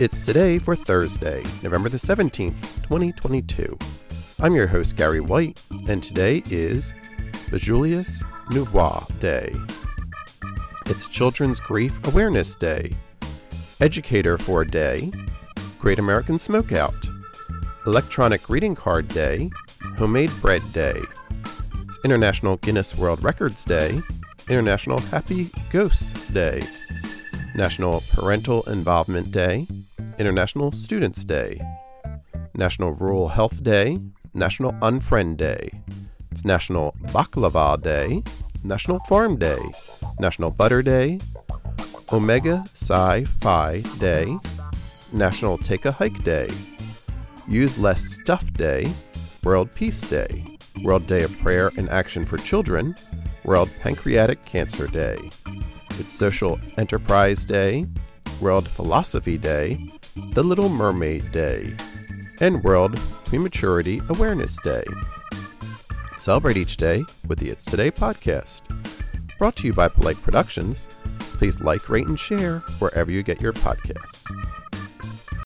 It's today for Thursday, November the 17th, 2022. I'm your host, Gary White, and today is the Beaujolais Nouveau Day. It's Children's Grief Awareness Day, Educator for a Day, Great American Smokeout, Electronic Greeting Card Day, Homemade Bread Day, International Guinness World Records Day, International Happy Ghosts Day, National Parental Involvement Day, International Students Day, National Rural Health Day, National Unfriend Day. It's National Baklava Day, National Farm Day, National Butter Day, Omega Psi Phi Day, National Take a Hike Day, Use Less Stuff Day, World Peace Day, World Day of Prayer and Action for Children, World Pancreatic Cancer Day. It's Social Enterprise Day, World Philosophy Day, The Little Mermaid Day, and World Prematurity Awareness Day. Celebrate each day with the It's Today podcast. Brought to you by Polite Productions. Please like, rate, and share wherever you get your podcasts.